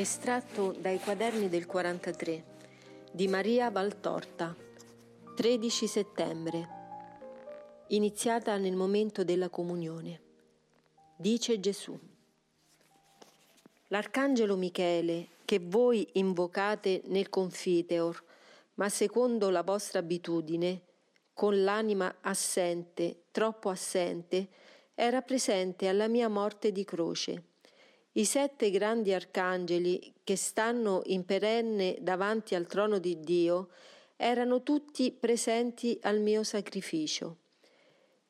Estratto dai quaderni del 43 di Maria Valtorta, 13 settembre, iniziata nel momento della comunione. Dice Gesù. L'arcangelo Michele, che voi invocate nel confiteor, ma secondo la vostra abitudine, con l'anima assente, troppo assente, era presente alla mia morte di croce i sette grandi arcangeli che stanno in perenne davanti al trono di Dio erano tutti presenti al mio sacrificio.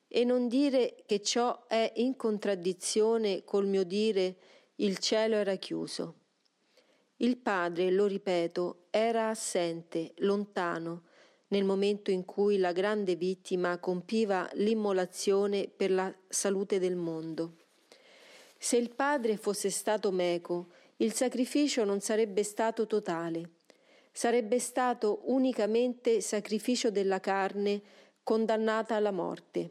E non dire che ciò è in contraddizione col mio dire il cielo era chiuso. Il Padre, lo ripeto, era assente, lontano, nel momento in cui la grande vittima compiva l'immolazione per la salute del mondo. Se il padre fosse stato meco, il sacrificio non sarebbe stato totale, sarebbe stato unicamente sacrificio della carne condannata alla morte.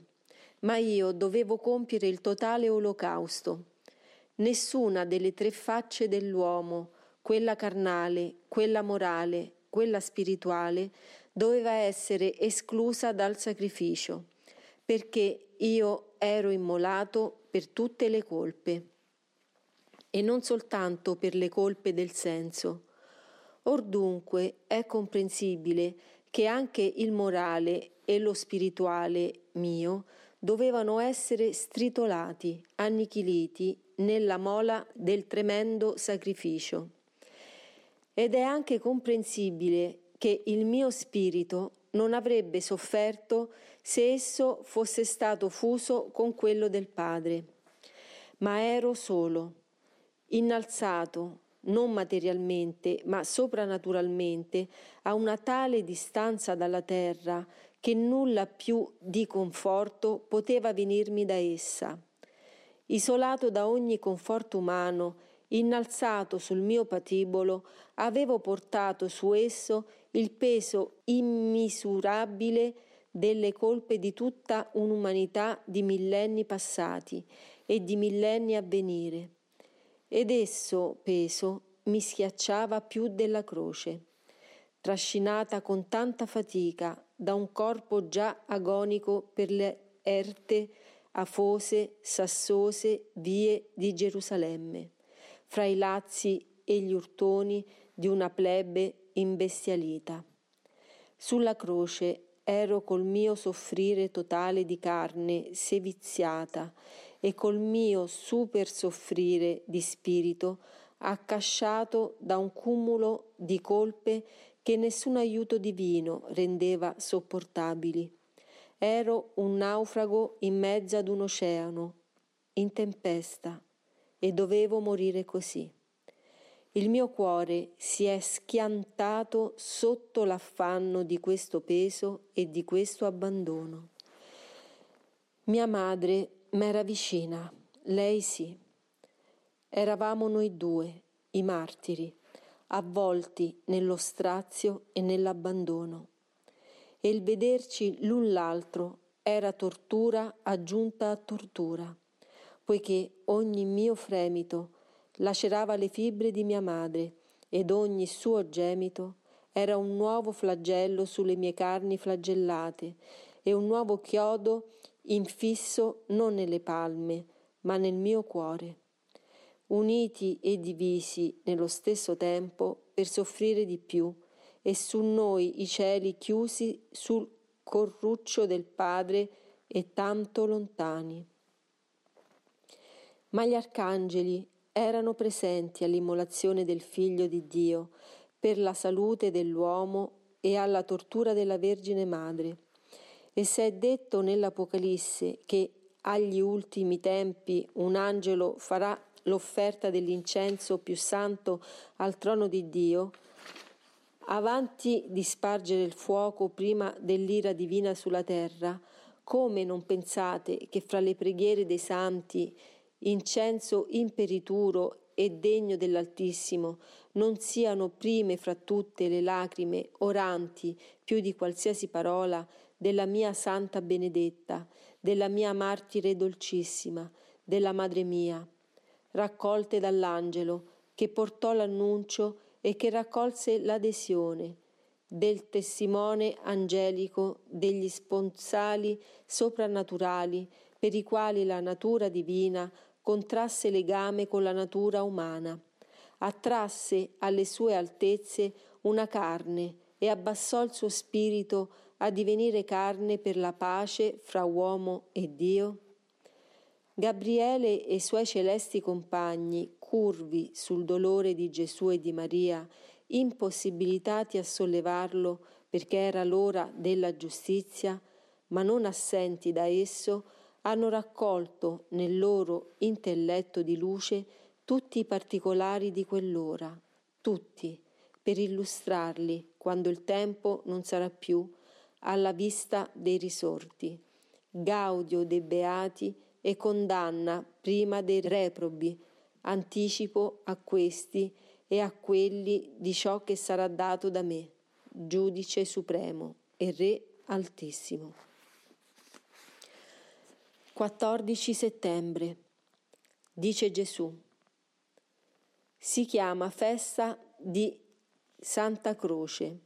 Ma io dovevo compiere il totale olocausto. Nessuna delle tre facce dell'uomo, quella carnale, quella morale, quella spirituale, doveva essere esclusa dal sacrificio, perché io ero immolato per tutte le colpe e non soltanto per le colpe del senso. Or dunque è comprensibile che anche il morale e lo spirituale mio dovevano essere stritolati, annichiliti nella mola del tremendo sacrificio. Ed è anche comprensibile che il mio spirito non avrebbe sofferto se esso fosse stato fuso con quello del Padre. Ma ero solo, innalzato, non materialmente, ma soprannaturalmente, a una tale distanza dalla terra che nulla più di conforto poteva venirmi da essa. Isolato da ogni conforto umano, innalzato sul mio patibolo, avevo portato su esso il peso immisurabile delle colpe di tutta un'umanità di millenni passati e di millenni a venire. Ed esso, peso, mi schiacciava più della croce, trascinata con tanta fatica da un corpo già agonico per le erte, afose, sassose vie di Gerusalemme, fra i lazzi e gli urtoni di una plebe imbestialita. Sulla croce ero col mio soffrire totale di carne seviziata e col mio super soffrire di spirito accasciato da un cumulo di colpe che nessun aiuto divino rendeva sopportabili. Ero un naufrago in mezzo ad un oceano, in tempesta, e dovevo morire così. Il mio cuore si è schiantato sotto l'affanno di questo peso e di questo abbandono. Mia madre m'era vicina, lei sì. Eravamo noi due, i martiri, avvolti nello strazio e nell'abbandono. E il vederci l'un l'altro era tortura aggiunta a tortura, poiché ogni mio fremito lacerava le fibre di mia madre ed ogni suo gemito era un nuovo flagello sulle mie carni flagellate e un nuovo chiodo infisso non nelle palme, ma nel mio cuore. Uniti e divisi nello stesso tempo per soffrire di più, e su noi i cieli chiusi sul corruccio del Padre e tanto lontani. Ma gli arcangeli erano presenti all'immolazione del Figlio di Dio per la salute dell'uomo e alla tortura della Vergine Madre. E se è detto nell'Apocalisse che agli ultimi tempi un angelo farà l'offerta dell'incenso più santo al trono di Dio, avanti di spargere il fuoco prima dell'ira divina sulla terra, come non pensate che fra le preghiere dei santi, incenso imperituro e degno dell'Altissimo, non siano prime fra tutte le lacrime oranti più di qualsiasi parola della mia santa benedetta, della mia martire dolcissima, della madre mia, raccolte dall'angelo che portò l'annuncio e che raccolse l'adesione del testimone angelico degli sponsali soprannaturali per i quali la natura divina contrasse legame con la natura umana, attrasse alle sue altezze una carne e abbassò il suo spirito a divenire carne per la pace fra uomo e Dio? Gabriele e i suoi celesti compagni, curvi sul dolore di Gesù e di Maria, impossibilitati a sollevarlo perché era l'ora della giustizia, ma non assenti da esso, hanno raccolto nel loro intelletto di luce tutti i particolari di quell'ora, tutti, per illustrarli quando il tempo non sarà più alla vista dei risorti, gaudio dei beati e condanna prima dei reprobi, anticipo a questi e a quelli di ciò che sarà dato da me, giudice supremo e Re altissimo. 14 settembre. Dice Gesù. Si chiama festa di Santa Croce.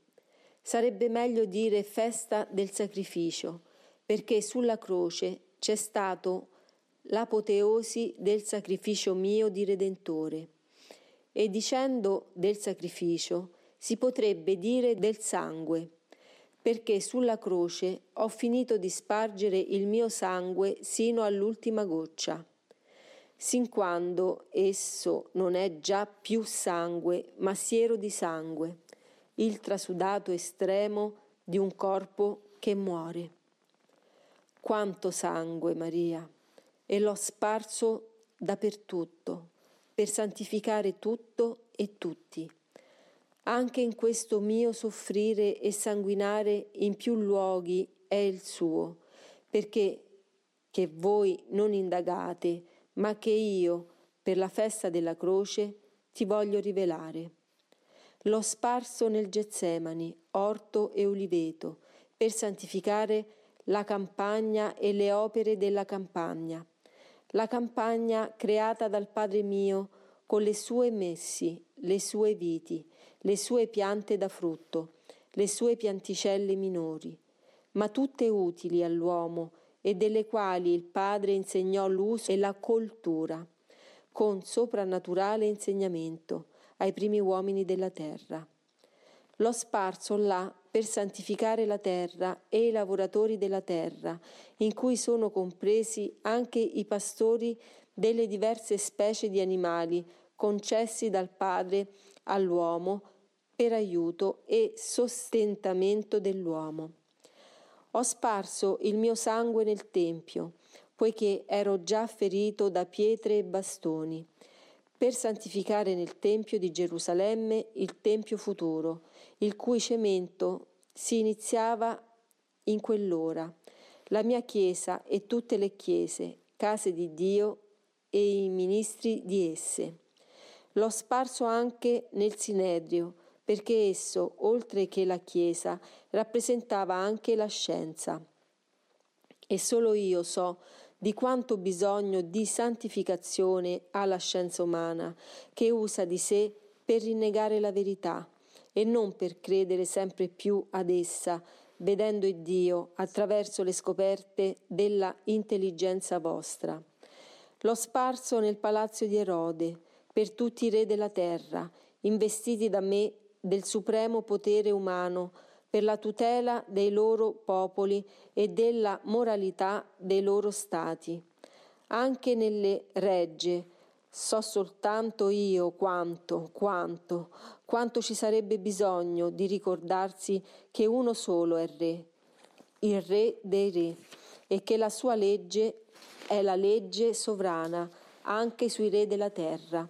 Sarebbe meglio dire festa del sacrificio, perché sulla croce c'è stato l'apoteosi del sacrificio mio di Redentore. E dicendo del sacrificio si potrebbe dire del sangue perché sulla croce ho finito di spargere il mio sangue sino all'ultima goccia. Sin quando esso non è già più sangue, ma siero di sangue, il trasudato estremo di un corpo che muore. Quanto sangue, Maria, e l'ho sparso dappertutto, per santificare tutto e tutti anche in questo mio soffrire e sanguinare in più luoghi è il suo, perché che voi non indagate, ma che io, per la festa della croce, ti voglio rivelare. L'ho sparso nel Getsemani, orto e oliveto, per santificare la campagna e le opere della campagna. La campagna creata dal Padre mio con le sue messi, le sue viti, le sue piante da frutto, le sue pianticelle minori, ma tutte utili all'uomo e delle quali il Padre insegnò l'uso e la coltura, con soprannaturale insegnamento ai primi uomini della terra. L'ho sparso là per santificare la terra e i lavoratori della terra, in cui sono compresi anche i pastori delle diverse specie di animali concessi dal Padre all'uomo per aiuto e sostentamento dell'uomo. Ho sparso il mio sangue nel Tempio, poiché ero già ferito da pietre e bastoni, per santificare nel Tempio di Gerusalemme il Tempio futuro, il cui cemento si iniziava in quell'ora, la mia Chiesa e tutte le chiese, case di Dio e i ministri di esse. L'ho sparso anche nel Sinedrio, perché esso, oltre che la Chiesa, rappresentava anche la scienza. E solo io so di quanto bisogno di santificazione ha la scienza umana, che usa di sé per rinnegare la verità e non per credere sempre più ad essa, vedendo Dio attraverso le scoperte della intelligenza vostra. L'ho sparso nel palazzo di Erode, per tutti i re della terra, investiti da me del supremo potere umano per la tutela dei loro popoli e della moralità dei loro stati. Anche nelle regge so soltanto io quanto, quanto, quanto ci sarebbe bisogno di ricordarsi che uno solo è re, il re dei re, e che la sua legge è la legge sovrana anche sui re della terra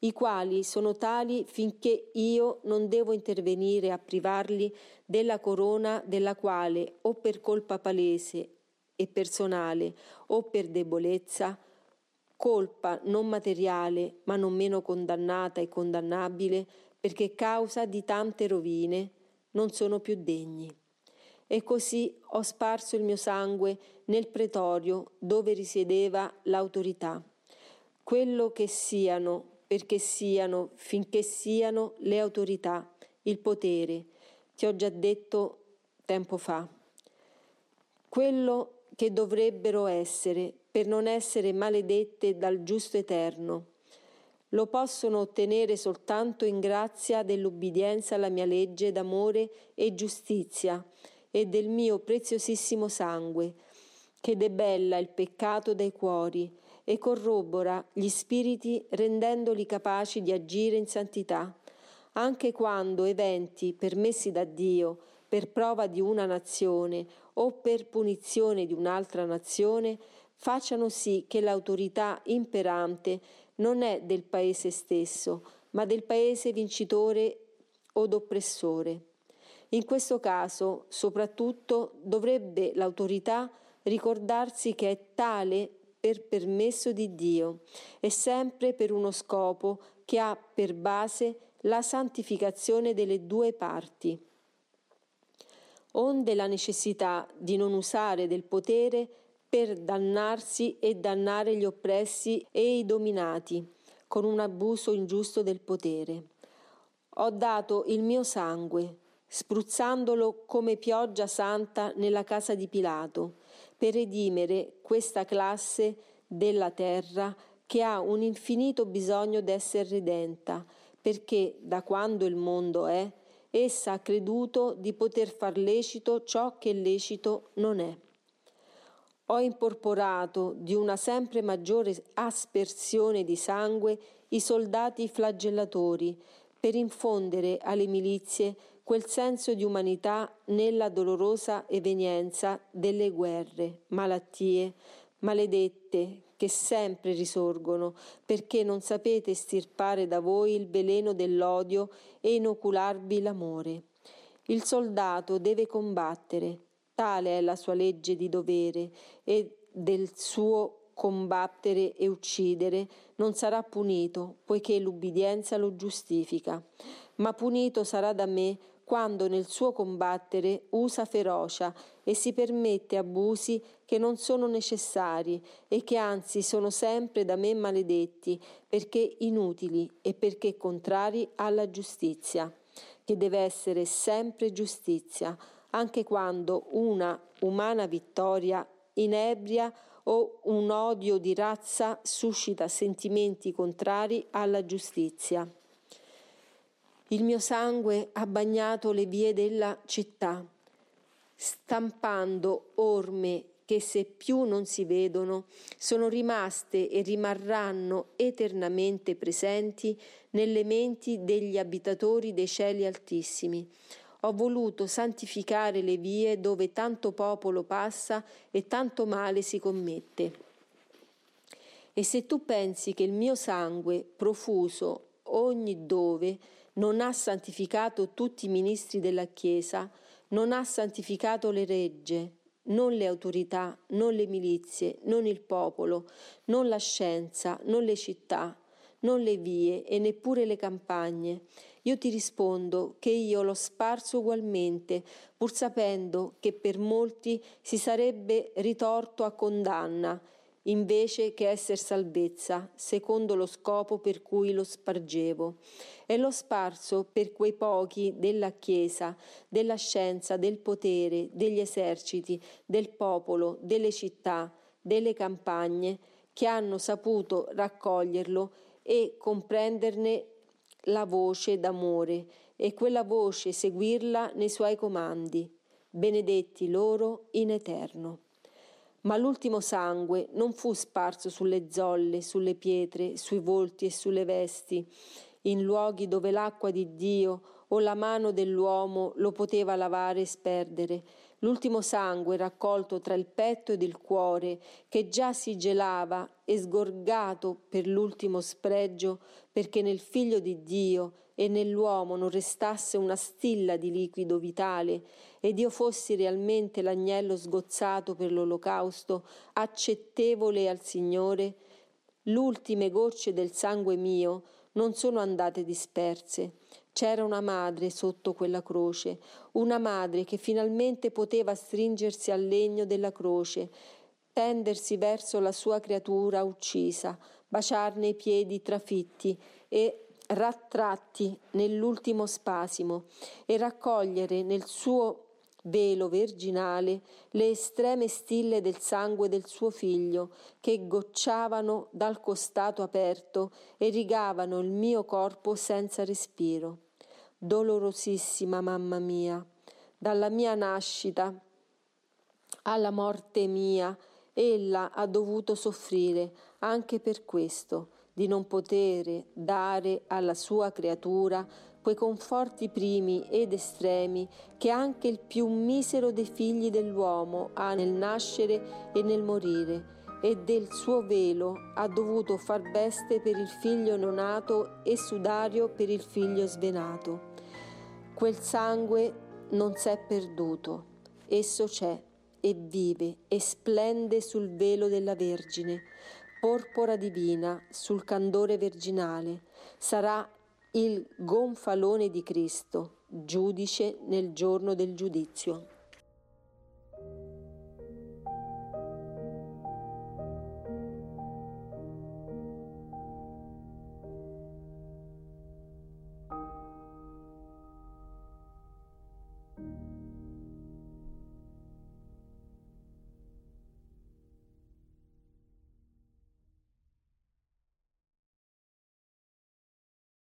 i quali sono tali finché io non devo intervenire a privarli della corona della quale o per colpa palese e personale o per debolezza, colpa non materiale ma non meno condannata e condannabile perché causa di tante rovine, non sono più degni. E così ho sparso il mio sangue nel pretorio dove risiedeva l'autorità. Quello che siano perché siano, finché siano le autorità, il potere. Ti ho già detto tempo fa. Quello che dovrebbero essere per non essere maledette dal giusto eterno. Lo possono ottenere soltanto in grazia dell'ubbidienza alla mia legge d'amore e giustizia e del mio preziosissimo sangue, che debella il peccato dai cuori e corrobora gli spiriti rendendoli capaci di agire in santità, anche quando eventi permessi da Dio per prova di una nazione o per punizione di un'altra nazione facciano sì che l'autorità imperante non è del paese stesso, ma del paese vincitore o d'oppressore. In questo caso, soprattutto, dovrebbe l'autorità ricordarsi che è tale per permesso di Dio e sempre per uno scopo che ha per base la santificazione delle due parti. Onde la necessità di non usare del potere per dannarsi e dannare gli oppressi e i dominati con un abuso ingiusto del potere. Ho dato il mio sangue, spruzzandolo come pioggia santa nella casa di Pilato, per redimere questa classe della terra che ha un infinito bisogno d'essere redenta, perché da quando il mondo è, essa ha creduto di poter far lecito ciò che lecito non è. Ho imporporato di una sempre maggiore aspersione di sangue i soldati flagellatori, per infondere alle milizie quel senso di umanità nella dolorosa evenienza delle guerre, malattie, maledette, che sempre risorgono, perché non sapete stirpare da voi il veleno dell'odio e inocularvi l'amore. Il soldato deve combattere, tale è la sua legge di dovere, e del suo combattere e uccidere non sarà punito, poiché l'ubbidienza lo giustifica, ma punito sarà da me quando nel suo combattere usa ferocia e si permette abusi che non sono necessari e che anzi sono sempre da me maledetti, perché inutili e perché contrari alla giustizia, che deve essere sempre giustizia, anche quando una umana vittoria inebria o un odio di razza suscita sentimenti contrari alla giustizia. Il mio sangue ha bagnato le vie della città, stampando orme che se più non si vedono, sono rimaste e rimarranno eternamente presenti nelle menti degli abitatori dei cieli altissimi. Ho voluto santificare le vie dove tanto popolo passa e tanto male si commette. E se tu pensi che il mio sangue profuso ogni dove non ha santificato tutti i ministri della Chiesa, non ha santificato le regge, non le autorità, non le milizie, non il popolo, non la scienza, non le città, non le vie e neppure le campagne. Io ti rispondo che io l'ho sparso ugualmente, pur sapendo che per molti si sarebbe ritorto a condanna, invece che esser salvezza, secondo lo scopo per cui lo spargevo. E l'ho sparso per quei pochi della Chiesa, della scienza, del potere, degli eserciti, del popolo, delle città, delle campagne, che hanno saputo raccoglierlo e comprenderne la voce d'amore e quella voce seguirla nei suoi comandi. Benedetti loro in eterno. Ma l'ultimo sangue non fu sparso sulle zolle, sulle pietre, sui volti e sulle vesti, in luoghi dove l'acqua di Dio o la mano dell'uomo lo poteva lavare e sperdere. L'ultimo sangue raccolto tra il petto ed il cuore, che già si gelava e sgorgato per l'ultimo spregio, perché nel figlio di Dio e nell'uomo non restasse una stilla di liquido vitale, ed io fossi realmente l'agnello sgozzato per l'olocausto, accettevole al Signore, l'ultime gocce del sangue mio non sono andate disperse. C'era una madre sotto quella croce, una madre che finalmente poteva stringersi al legno della croce, tendersi verso la sua creatura uccisa, baciarne i piedi trafitti e rattratti nell'ultimo spasimo e raccogliere nel suo velo virginale le estreme stille del sangue del suo figlio che gocciavano dal costato aperto e rigavano il mio corpo senza respiro. Dolorosissima mamma mia, dalla mia nascita alla morte mia, ella ha dovuto soffrire anche per questo, di non potere dare alla sua creatura quei conforti primi ed estremi che anche il più misero dei figli dell'uomo ha nel nascere e nel morire, e del suo velo ha dovuto far veste per il figlio nonato e sudario per il figlio svenato. Quel sangue non s'è perduto, esso c'è e vive e splende sul velo della Vergine, porpora divina sul candore virginale, sarà il gonfalone di Cristo, giudice nel giorno del giudizio.